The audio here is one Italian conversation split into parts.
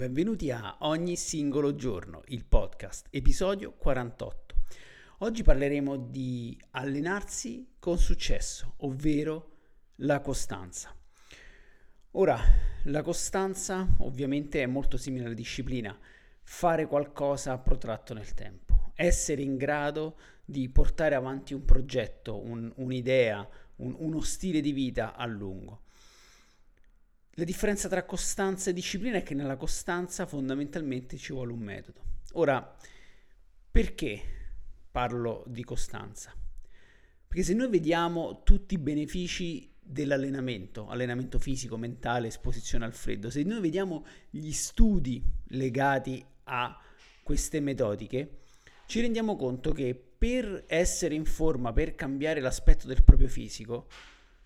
Benvenuti a Ogni singolo giorno, il podcast, episodio 48. Oggi parleremo di allenarsi con successo, ovvero la costanza. Ora, la costanza ovviamente è molto simile alla disciplina, fare qualcosa protratto nel tempo, essere in grado di portare avanti un progetto, un, un'idea, un, uno stile di vita a lungo. La differenza tra costanza e disciplina è che nella costanza fondamentalmente ci vuole un metodo. Ora, perché parlo di costanza? Perché se noi vediamo tutti i benefici dell'allenamento, allenamento fisico, mentale, esposizione al freddo, se noi vediamo gli studi legati a queste metodiche, ci rendiamo conto che per essere in forma, per cambiare l'aspetto del proprio fisico,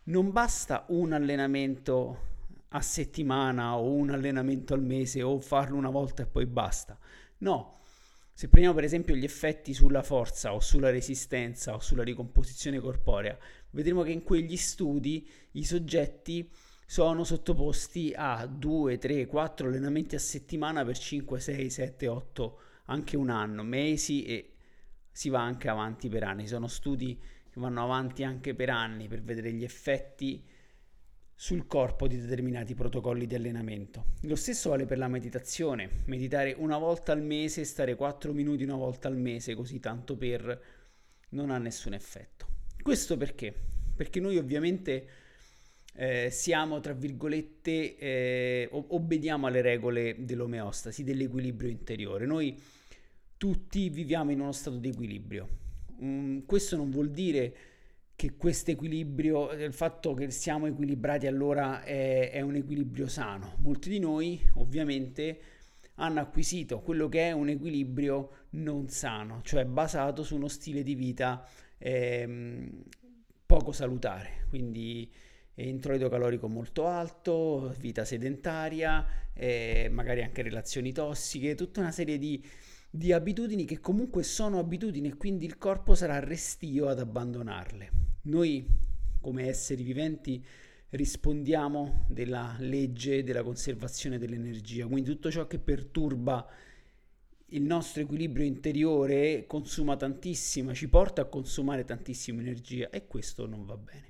non basta un allenamento a settimana o un allenamento al mese o farlo una volta e poi basta. No, se prendiamo per esempio gli effetti sulla forza o sulla resistenza o sulla ricomposizione corporea, vedremo che in quegli studi i soggetti sono sottoposti a 2, 3, 4 allenamenti a settimana per 5, 6, 7, 8, anche un anno, mesi e si va anche avanti per anni. Sono studi che vanno avanti anche per anni per vedere gli effetti sul corpo di determinati protocolli di allenamento. Lo stesso vale per la meditazione, meditare una volta al mese, stare 4 minuti una volta al mese, così tanto per non ha nessun effetto. Questo perché? Perché noi ovviamente eh, siamo, tra virgolette, eh, obbediamo alle regole dell'omeostasi, dell'equilibrio interiore. Noi tutti viviamo in uno stato di equilibrio. Um, questo non vuol dire che questo equilibrio, il fatto che siamo equilibrati allora è, è, un equilibrio sano. Molti di noi ovviamente hanno acquisito quello che è un equilibrio non sano, cioè basato su uno stile di vita eh, poco salutare, quindi introito calorico molto alto, vita sedentaria, eh, magari anche relazioni tossiche, tutta una serie di di abitudini che comunque sono abitudini e quindi il corpo sarà restio ad abbandonarle. Noi come esseri viventi rispondiamo della legge della conservazione dell'energia, quindi tutto ciò che perturba il nostro equilibrio interiore consuma tantissima, ci porta a consumare tantissima energia e questo non va bene.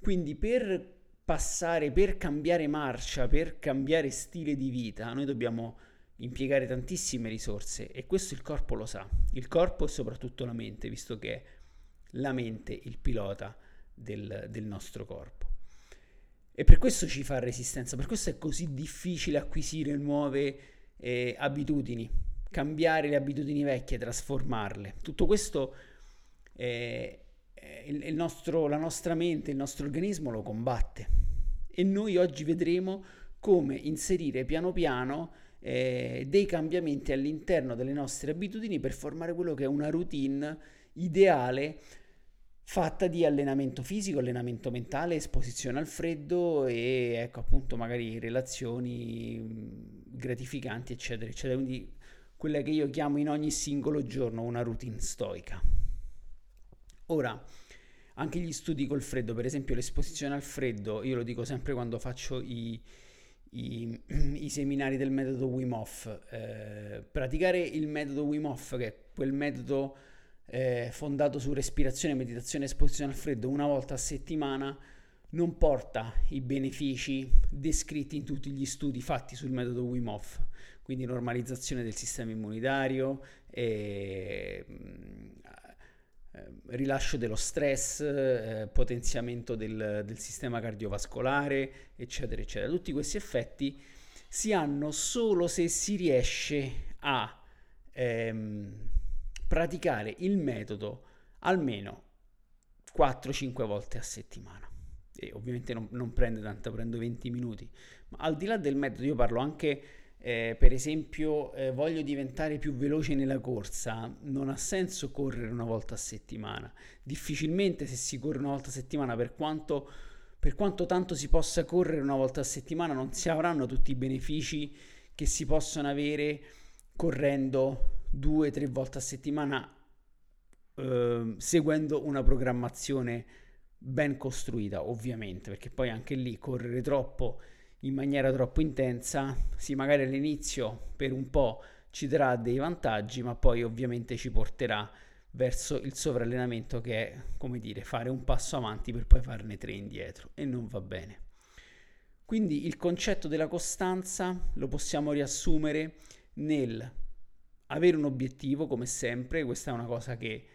Quindi per passare, per cambiare marcia, per cambiare stile di vita, noi dobbiamo impiegare tantissime risorse e questo il corpo lo sa, il corpo e soprattutto la mente, visto che è la mente il pilota del, del nostro corpo. E per questo ci fa resistenza, per questo è così difficile acquisire nuove eh, abitudini, cambiare le abitudini vecchie, trasformarle. Tutto questo eh, il, il nostro, la nostra mente, il nostro organismo lo combatte. E noi oggi vedremo come inserire piano piano eh, dei cambiamenti all'interno delle nostre abitudini per formare quello che è una routine ideale fatta di allenamento fisico, allenamento mentale, esposizione al freddo e ecco appunto magari relazioni mm, gratificanti eccetera eccetera. Quindi quella che io chiamo in ogni singolo giorno una routine stoica. Ora anche gli studi col freddo per esempio l'esposizione al freddo io lo dico sempre quando faccio i, i, i seminari del metodo Wim Hof. Eh, praticare il metodo Wim Hof, che è quel metodo eh, fondato su respirazione, meditazione e esposizione al freddo una volta a settimana, non porta i benefici descritti in tutti gli studi fatti sul metodo Wim Hof, quindi normalizzazione del sistema immunitario, e, eh, rilascio dello stress, eh, potenziamento del, del, sistema cardiovascolare, eccetera, eccetera. Tutti questi effetti si hanno solo se si riesce a ehm, praticare il metodo almeno 4-5 volte a settimana. e ovviamente non, non prende tanto, prendo 20 minuti. Ma al di là del metodo, io parlo anche, eh, per esempio, eh, voglio diventare più veloce nella corsa, non ha senso correre una volta a settimana. Difficilmente se si corre una volta a settimana, per quanto, per quanto tanto si possa correre una volta a settimana, non si avranno tutti i benefici che si possono avere correndo due o tre volte a settimana eh, seguendo una programmazione ben costruita, ovviamente, perché poi anche lì correre troppo in maniera troppo intensa, sì, magari all'inizio per un po' ci darà dei vantaggi, ma poi ovviamente ci porterà verso il sovrallenamento che è, come dire, fare un passo avanti per poi farne tre indietro. E non va bene. Quindi il concetto della costanza lo possiamo riassumere nel avere un obiettivo, come sempre, questa è una cosa che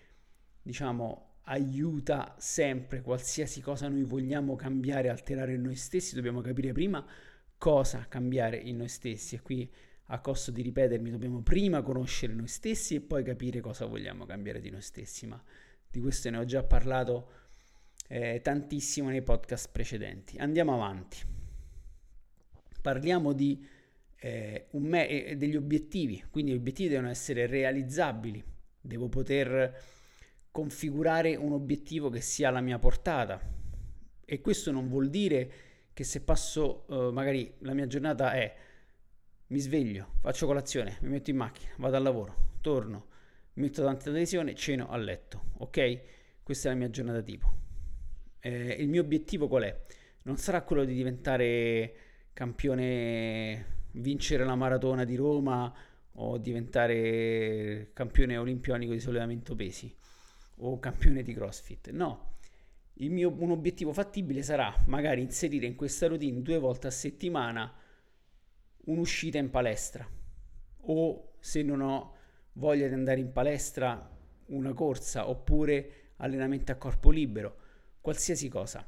diciamo aiuta sempre qualsiasi cosa noi vogliamo cambiare, alterare in noi stessi, dobbiamo capire prima cosa cambiare in noi stessi. E qui a costo di ripetermi dobbiamo prima conoscere noi stessi e poi capire cosa vogliamo cambiare di noi stessi, ma di questo ne ho già parlato eh, tantissimo nei podcast precedenti. Andiamo avanti. Parliamo di, eh, me- eh, degli obiettivi, quindi gli obiettivi devono essere realizzabili, devo poter configurare un obiettivo che sia alla mia portata. E questo non vuol dire che se passo, uh, magari la mia giornata è mi sveglio, faccio colazione, mi metto in macchina, vado al lavoro, torno, metto davanti alla televisione, ceno a letto, ok? Questa è la mia giornata tipo. Eh, il mio obiettivo qual è? Non sarà quello di diventare campione, vincere la maratona di Roma o diventare campione olimpionico di sollevamento pesi o campione di CrossFit. No, mio, un obiettivo fattibile sarà magari inserire in questa routine due volte a settimana un'uscita in palestra o se non ho voglia di andare in palestra una corsa oppure allenamento a corpo libero, qualsiasi cosa.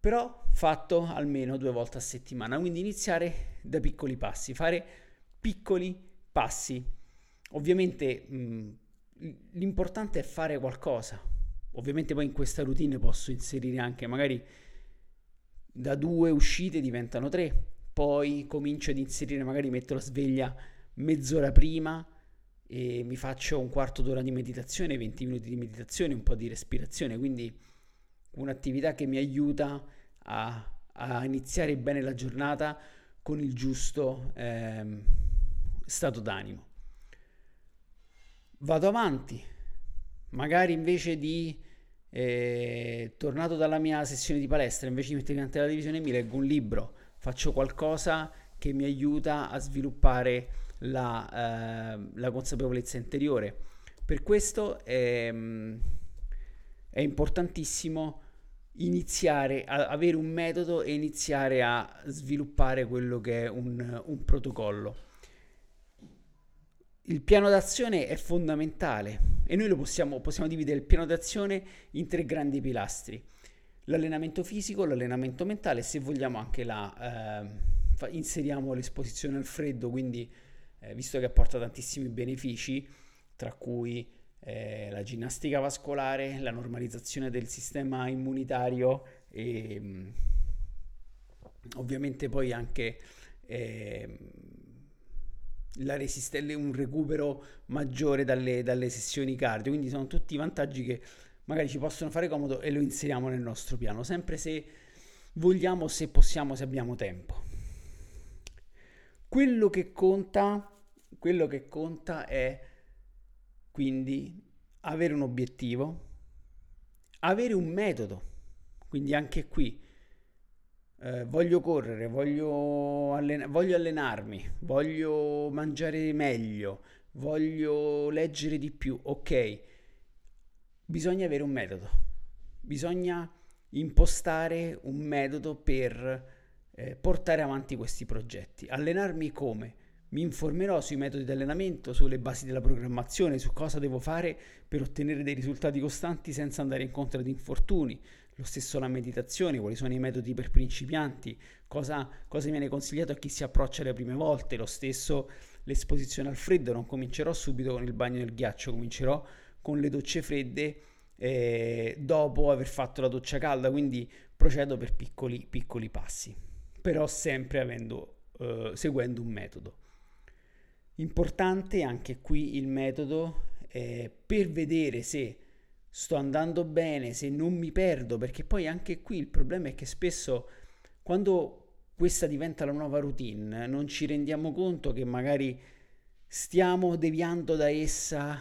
Però fatto almeno due volte a settimana, quindi iniziare da piccoli passi, fare piccoli passi. Ovviamente mh, l'importante è fare qualcosa. Ovviamente poi in questa routine posso inserire anche magari da due uscite diventano tre, poi comincio ad inserire, magari metto la sveglia mezz'ora prima e mi faccio un quarto d'ora di meditazione, 20 minuti di meditazione, un po' di respirazione, quindi un'attività che mi aiuta a, a iniziare bene la giornata con il giusto eh, stato d'animo vado avanti, magari invece di eh, tornato dalla mia sessione di palestra, invece di mettermi davanti alla televisione mi leggo un libro, faccio qualcosa che mi aiuta a sviluppare la, eh, la consapevolezza interiore. Per questo è, è importantissimo iniziare a avere un metodo e iniziare a sviluppare quello che è un, un protocollo il piano d'azione è fondamentale e noi lo possiamo, possiamo dividere il piano d'azione in tre grandi pilastri. L'allenamento fisico, l'allenamento mentale e se vogliamo anche la... Eh, inseriamo l'esposizione al freddo, quindi eh, visto che apporta tantissimi benefici, tra cui eh, la ginnastica vascolare, la normalizzazione del sistema immunitario e mh, mm, ovviamente poi anche eh, resisten- un recupero maggiore dalle, dalle sessioni cardio. Quindi sono tutti vantaggi che magari ci possono fare comodo e lo inseriamo nel nostro piano, sempre se vogliamo, se possiamo, se abbiamo tempo. Quello che conta, quello che conta è quindi avere un obiettivo, avere un metodo. Quindi anche qui eh, voglio correre, voglio, allen- voglio allenarmi, voglio mangiare meglio, voglio leggere di più, ok, bisogna avere un metodo, bisogna impostare un metodo per eh, portare avanti questi progetti. Allenarmi come? Mi informerò sui metodi di allenamento, sulle basi della programmazione, su cosa devo fare per ottenere dei risultati costanti senza andare incontro ad infortuni, lo stesso la meditazione, quali sono i metodi per principianti, cosa, cosa viene consigliato a chi si approccia le prime volte, lo stesso l'esposizione al freddo, non comincerò subito con il bagno nel ghiaccio, comincerò con le docce fredde eh, dopo aver fatto la doccia calda, quindi procedo per piccoli, piccoli passi, però sempre avendo, eh, seguendo un metodo. Importante anche qui il metodo eh, per vedere se sto andando bene, se non mi perdo, perché poi anche qui il problema è che spesso quando questa diventa la nuova routine non ci rendiamo conto che magari stiamo deviando da essa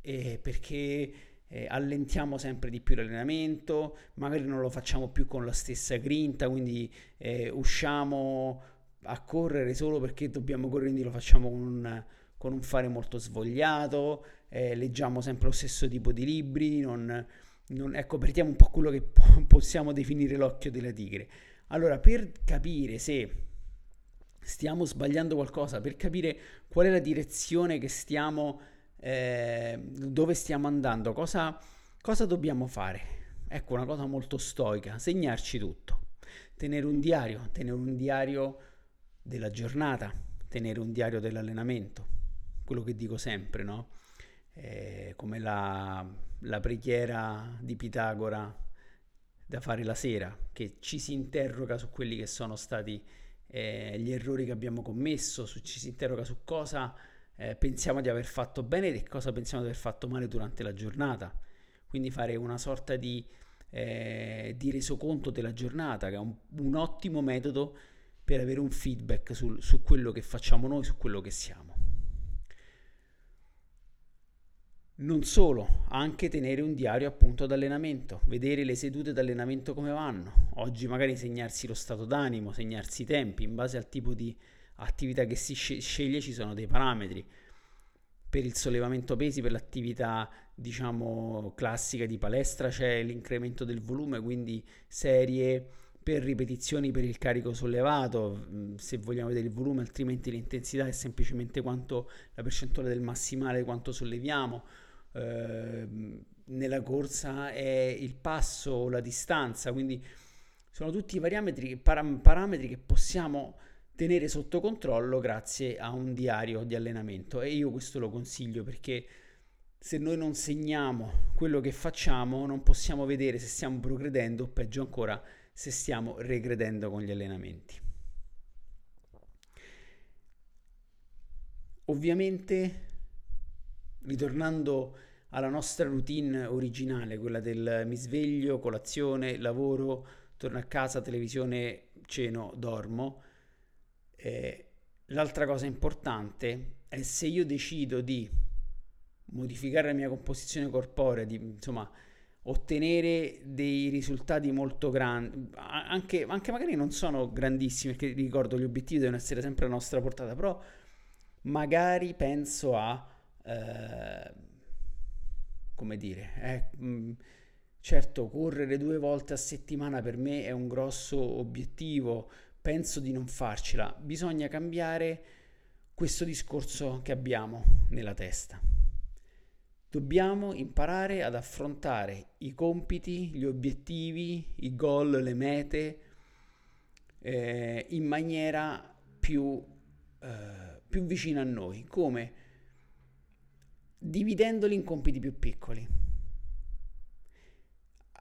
eh, perché eh, allentiamo sempre di più l'allenamento, magari non lo facciamo più con la stessa grinta, quindi eh, usciamo a correre solo perché dobbiamo correre, quindi lo facciamo con un, con un fare molto svogliato, eh, leggiamo sempre lo stesso tipo di libri, non, non, ecco, perdiamo un po' quello che po- possiamo definire l'occhio della tigre. Allora, per capire se stiamo sbagliando qualcosa, per capire qual è la direzione che stiamo, eh, dove stiamo andando, cosa, cosa dobbiamo fare? Ecco, una cosa molto stoica, segnarci tutto, tenere un diario, tenere un diario della giornata, tenere un diario dell'allenamento, quello che dico sempre, no? Eh, come la, la preghiera di Pitagora da fare la sera, che ci si interroga su quelli che sono stati eh, gli errori che abbiamo commesso, su, ci si interroga su cosa eh, pensiamo di aver fatto bene e cosa pensiamo di aver fatto male durante la giornata. Quindi fare una sorta di, eh, di resoconto della giornata, che è un, un, ottimo metodo per avere un feedback sul, su quello che facciamo noi, su quello che siamo. Non solo, anche tenere un diario appunto d'allenamento, vedere le sedute d'allenamento come vanno. Oggi magari segnarsi lo stato d'animo, segnarsi i tempi, in base al tipo di attività che si sceglie ci sono dei parametri. Per il sollevamento pesi, per l'attività diciamo classica di palestra c'è l'incremento del volume, quindi serie per ripetizioni per il carico sollevato, se vogliamo vedere il volume, altrimenti l'intensità è semplicemente quanto la percentuale del massimale, quanto solleviamo. Eh, nella corsa è il passo o la distanza, quindi sono tutti parametri, param- parametri che possiamo tenere sotto controllo grazie a un diario di allenamento e io questo lo consiglio perché se noi non segniamo quello che facciamo non possiamo vedere se stiamo progredendo o peggio ancora se stiamo regredendo con gli allenamenti. Ovviamente, ritornando alla nostra routine originale, quella del mi sveglio, colazione, lavoro, torno a casa, televisione, ceno, dormo, eh, l'altra cosa importante è se io decido di modificare la mia composizione corporea, di insomma ottenere dei risultati molto grandi, anche, anche, magari non sono grandissimi, perché ricordo gli obiettivi devono essere sempre a nostra portata, però magari penso a, eh, come dire, eh, mh, certo correre due volte a settimana per me è un grosso obiettivo, penso di non farcela, bisogna cambiare questo discorso che abbiamo nella testa. Dobbiamo imparare ad affrontare i compiti, gli obiettivi, i goal, le mete eh, in maniera più, eh, più vicina a noi, come dividendoli in compiti più piccoli.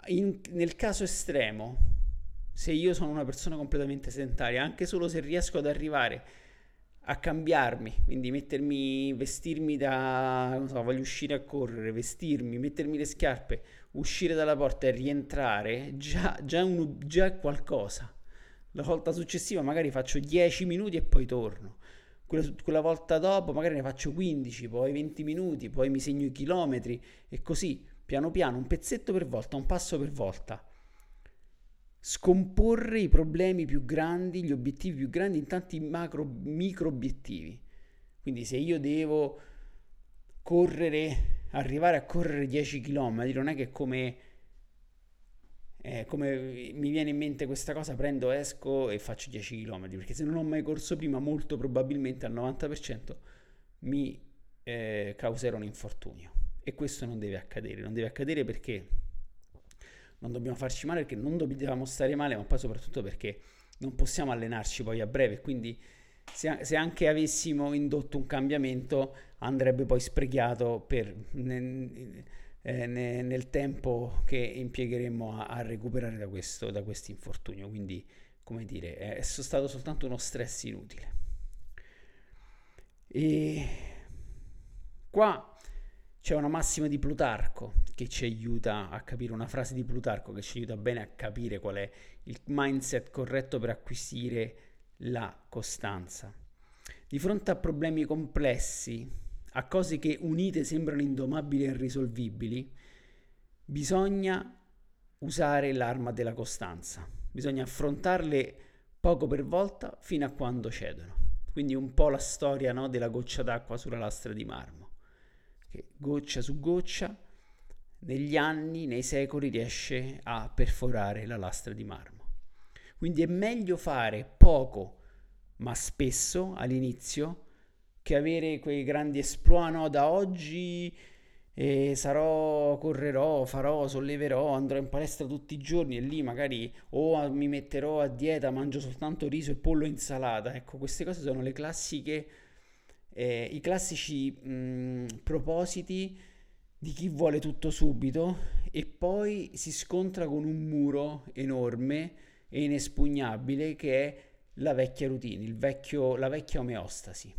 In, nel caso estremo, se io sono una persona completamente sedentaria, anche solo se riesco ad arrivare a cambiarmi, quindi mettermi, vestirmi da, non so, voglio uscire a correre, vestirmi, mettermi le scarpe, uscire dalla porta e rientrare, già, già, un, già è qualcosa. La volta successiva magari faccio 10 minuti e poi torno. Quella, quella volta dopo magari ne faccio 15, poi 20 minuti, poi mi segno i chilometri e così, piano piano, un pezzetto per volta, un passo per volta scomporre i problemi più grandi, gli obiettivi più grandi in tanti macro, micro obiettivi. Quindi se io devo correre, arrivare a correre 10 km, non è che come, eh, come mi viene in mente questa cosa, prendo, esco e faccio 10 km, perché se non ho mai corso prima, molto probabilmente al 90% mi eh, causerò un infortunio. E questo non deve accadere, non deve accadere perché non dobbiamo farci male perché non dobbiamo stare male, ma poi soprattutto perché non possiamo allenarci poi a breve. Quindi se, se anche avessimo indotto un cambiamento andrebbe poi sprecato per, ne, eh, ne, nel tempo che impiegheremo a, a recuperare da questo da infortunio. Quindi, come dire, è stato soltanto uno stress inutile. E qua c'è una massima di Plutarco che ci aiuta a capire, una frase di Plutarco che ci aiuta bene a capire qual è il mindset corretto per acquisire la costanza. Di fronte a problemi complessi, a cose che unite sembrano indomabili e irrisolvibili, bisogna usare l'arma della costanza. Bisogna affrontarle poco per volta fino a quando cedono. Quindi un po' la storia no, della goccia d'acqua sulla lastra di marmo, che goccia su goccia negli anni, nei secoli riesce a perforare la lastra di marmo. Quindi è meglio fare poco ma spesso all'inizio che avere quei grandi esploit, no? Da oggi eh, sarò, correrò, farò, solleverò, andrò in palestra tutti i giorni e lì magari o mi metterò a dieta, mangio soltanto riso e pollo e insalata. Ecco, queste cose sono le classiche, eh, i classici mh, propositi di chi vuole tutto subito e poi si scontra con un muro enorme e inespugnabile che è la vecchia routine, vecchio, la vecchia omeostasi.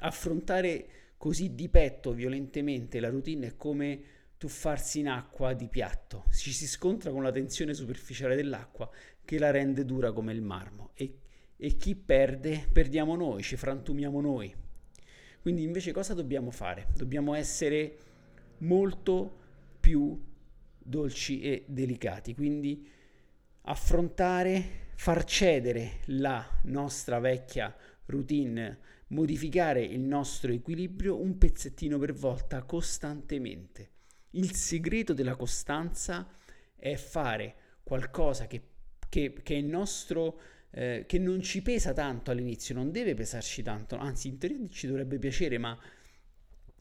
Affrontare così di petto violentemente la routine è come tuffarsi in acqua di piatto. Ci si scontra con la tensione superficiale dell'acqua che la rende dura come il marmo e, e chi perde, perdiamo noi, ci frantumiamo noi. Quindi invece cosa dobbiamo fare? Dobbiamo essere molto più dolci e delicati, quindi affrontare far cedere la nostra vecchia routine, modificare il nostro equilibrio un pezzettino per volta costantemente. Il segreto della costanza è fare qualcosa che, che, che è nostro, eh, che non ci pesa tanto all'inizio, non deve pesarci tanto, anzi in teoria ci dovrebbe piacere, ma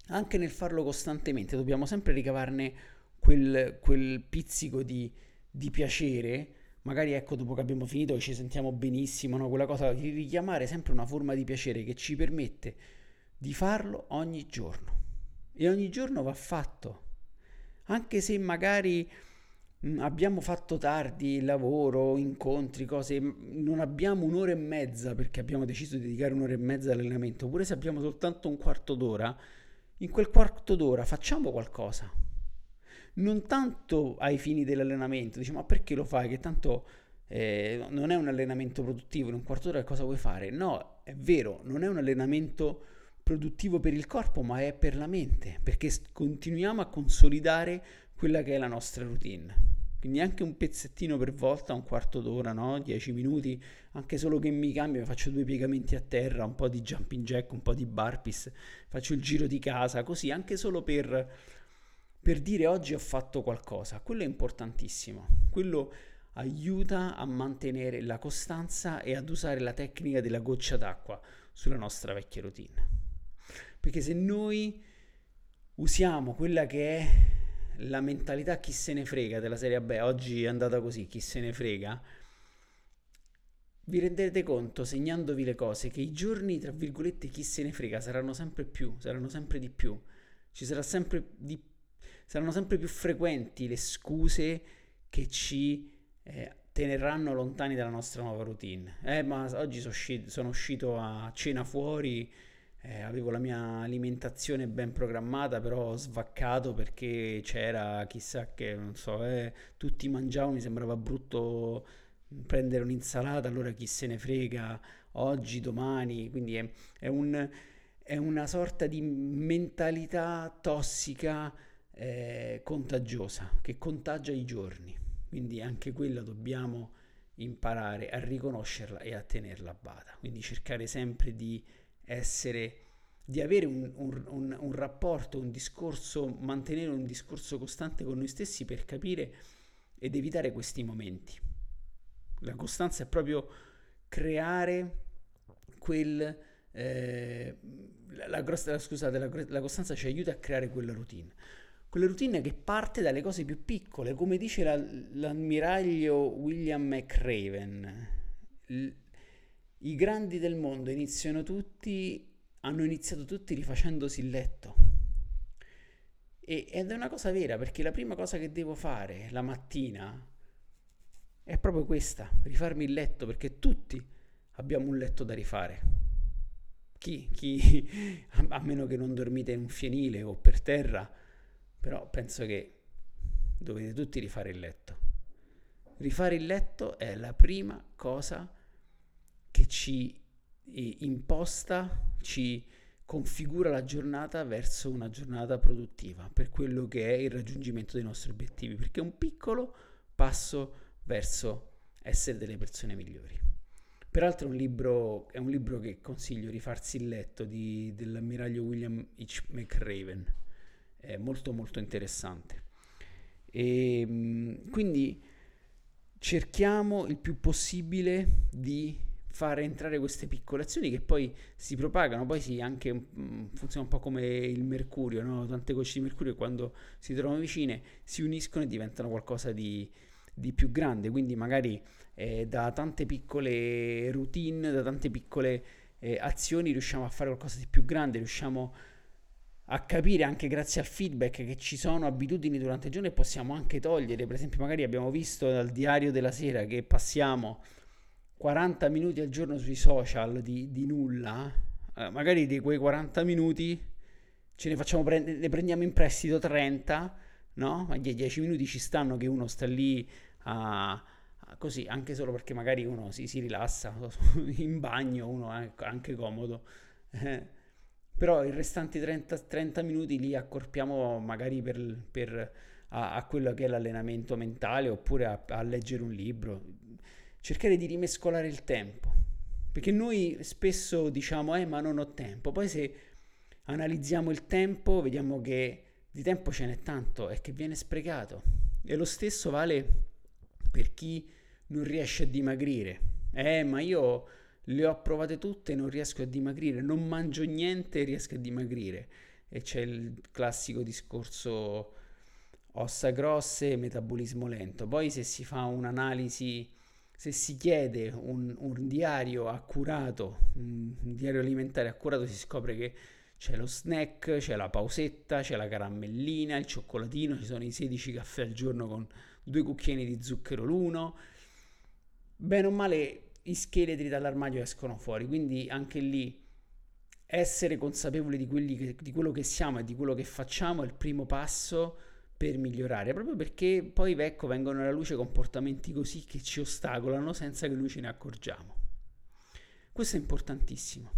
anche nel farlo costantemente dobbiamo sempre ricavarne quel, quel pizzico di, di piacere magari ecco dopo che abbiamo finito ci sentiamo benissimo, no? quella cosa di richiamare sempre una forma di piacere che ci permette di farlo ogni giorno. E ogni giorno va fatto. Anche se magari abbiamo fatto tardi lavoro, incontri, cose, non abbiamo un'ora e mezza perché abbiamo deciso di dedicare un'ora e mezza all'allenamento, oppure se abbiamo soltanto un quarto d'ora, in quel quarto d'ora facciamo qualcosa non tanto ai fini dell'allenamento, dici ma perché lo fai? Che tanto eh, non è un allenamento produttivo, in un quarto d'ora cosa vuoi fare? No, è vero, non è un allenamento produttivo per il corpo, ma è per la mente, perché continuiamo a consolidare quella che è la nostra routine. Quindi anche un pezzettino per volta, un quarto d'ora, no? 10 minuti, anche solo che mi cambio, faccio due piegamenti a terra, un po' di jumping jack, un po' di burpees, faccio il giro di casa, così anche solo per per dire oggi ho fatto qualcosa. Quello è importantissimo. Quello aiuta a mantenere la costanza e ad usare la tecnica della goccia d'acqua sulla nostra vecchia routine. Perché se noi usiamo quella che è la mentalità chi se ne frega della serie B, oggi è andata così, chi se ne frega, vi renderete conto, segnandovi le cose, che i giorni, tra virgolette, chi se ne frega saranno sempre più, saranno sempre di più. Ci sarà sempre di saranno sempre più frequenti le scuse che ci eh, teneranno lontani dalla nostra nuova routine. Eh, ma oggi sono uscito, sono uscito a cena fuori, eh, avevo la mia alimentazione ben programmata, però ho svaccato perché c'era chissà che, non so, eh, tutti mangiavano, mi sembrava brutto prendere un'insalata, allora chi se ne frega, oggi, domani, quindi è, è, un, è una sorta di mentalità tossica eh, contagiosa, che contagia i giorni. Quindi anche quella dobbiamo imparare a riconoscerla e a tenerla a bada. Quindi cercare sempre di essere, di avere un, un, un, un rapporto, un discorso, mantenere un discorso costante con noi stessi per capire ed evitare questi momenti. La costanza è proprio creare quel... Eh, la, la, scusate, la, la costanza ci aiuta a creare quella routine quella routine che parte dalle cose più piccole, come dice la, l'ammiraglio William McRaven. I grandi del mondo iniziano tutti, hanno iniziato tutti rifacendosi il letto. E, ed è una cosa vera perché la prima cosa che devo fare la mattina è proprio questa, rifarmi il letto perché tutti abbiamo un letto da rifare. Chi, chi, a meno che non dormite in un fienile o per terra, però penso che dovete tutti rifare il letto. Rifare il letto è la prima cosa che ci imposta, ci configura la giornata verso una giornata produttiva, per quello che è il raggiungimento dei nostri obiettivi, perché è un piccolo passo verso essere delle persone migliori. Peraltro è un libro, è un libro che consiglio rifarsi il letto di, dell'ammiraglio William H. McRaven, è molto molto interessante. E, ehm, quindi cerchiamo il più possibile di fare entrare queste piccole azioni che poi si propagano, poi si anche mm, funziona un po' come il mercurio, no? tante gocce di mercurio quando si trovano vicine si uniscono e diventano qualcosa di, di più grande, quindi magari eh, da tante piccole routine, da tante piccole eh, azioni riusciamo a fare qualcosa di più grande, riusciamo a capire anche grazie al feedback che ci sono abitudini durante il giorno e possiamo anche togliere, per esempio magari abbiamo visto dal diario della sera che passiamo 40 minuti al giorno sui social di, di nulla, eh, magari di quei 40 minuti ce ne facciamo prendere, ne prendiamo in prestito 30, no? Ma 10 minuti ci stanno che uno sta lì a così, anche solo perché magari uno si, si rilassa in bagno, uno è anche comodo. Eh, però i restanti 30, 30, minuti li accorpiamo magari per, per a, a, quello che è l'allenamento mentale oppure a, a leggere un libro cercare di rimescolare il tempo. Perché noi spesso diciamo, eh, ma non ho tempo. Poi se analizziamo il tempo, vediamo che di tempo ce n'è tanto e che viene sprecato. E lo stesso vale per chi non riesce a dimagrire. Eh, ma io le ho provate tutte e non riesco a dimagrire, non mangio niente e riesco a dimagrire. E c'è il classico discorso ossa grosse, metabolismo lento. Poi se si fa un'analisi se si chiede un, un diario accurato, un, diario alimentare accurato, si scopre che c'è lo snack, c'è la pausetta, c'è la caramellina, il cioccolatino, ci sono i 16 caffè al giorno con due cucchiaini di zucchero l'uno. Bene o male i scheletri dall'armadio escono fuori, quindi anche lì essere consapevoli di, che, di quello che siamo e di quello che facciamo è il primo passo per migliorare, proprio perché poi ecco, vengono alla luce comportamenti così che ci ostacolano senza che noi ce ne accorgiamo. Questo è importantissimo.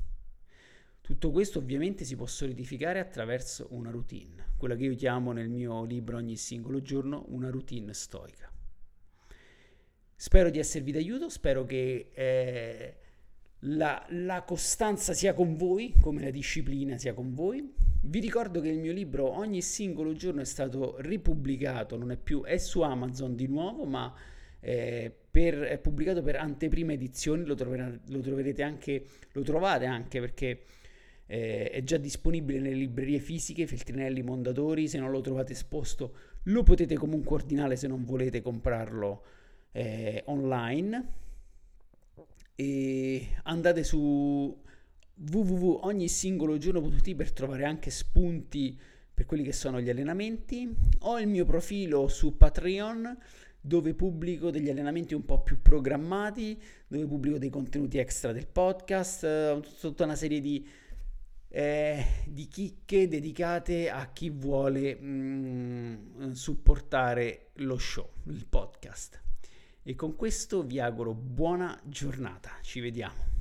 Tutto questo ovviamente si può solidificare attraverso una routine, quella che io chiamo nel mio libro ogni singolo giorno una routine stoica. Spero di esservi d'aiuto, spero che eh, la, la costanza sia con voi, come la disciplina sia con voi. Vi ricordo che il mio libro ogni singolo giorno è stato ripubblicato, non è più, è su Amazon di nuovo, ma eh, per, è pubblicato per anteprima edizioni, lo, troverà, lo, troverete anche, lo trovate anche perché eh, è già disponibile nelle librerie fisiche, Feltrinelli Mondadori, se non lo trovate esposto lo potete comunque ordinare se non volete comprarlo eh, online e andate su www.ognisingologiorno.it per trovare anche spunti per quelli che sono gli allenamenti. Ho il mio profilo su Patreon dove pubblico degli allenamenti un po' più programmati, dove pubblico dei contenuti extra del podcast, tutta una serie di, eh, di chicche dedicate a chi vuole mm, supportare lo show, il podcast. E con questo vi auguro buona giornata. Ci vediamo.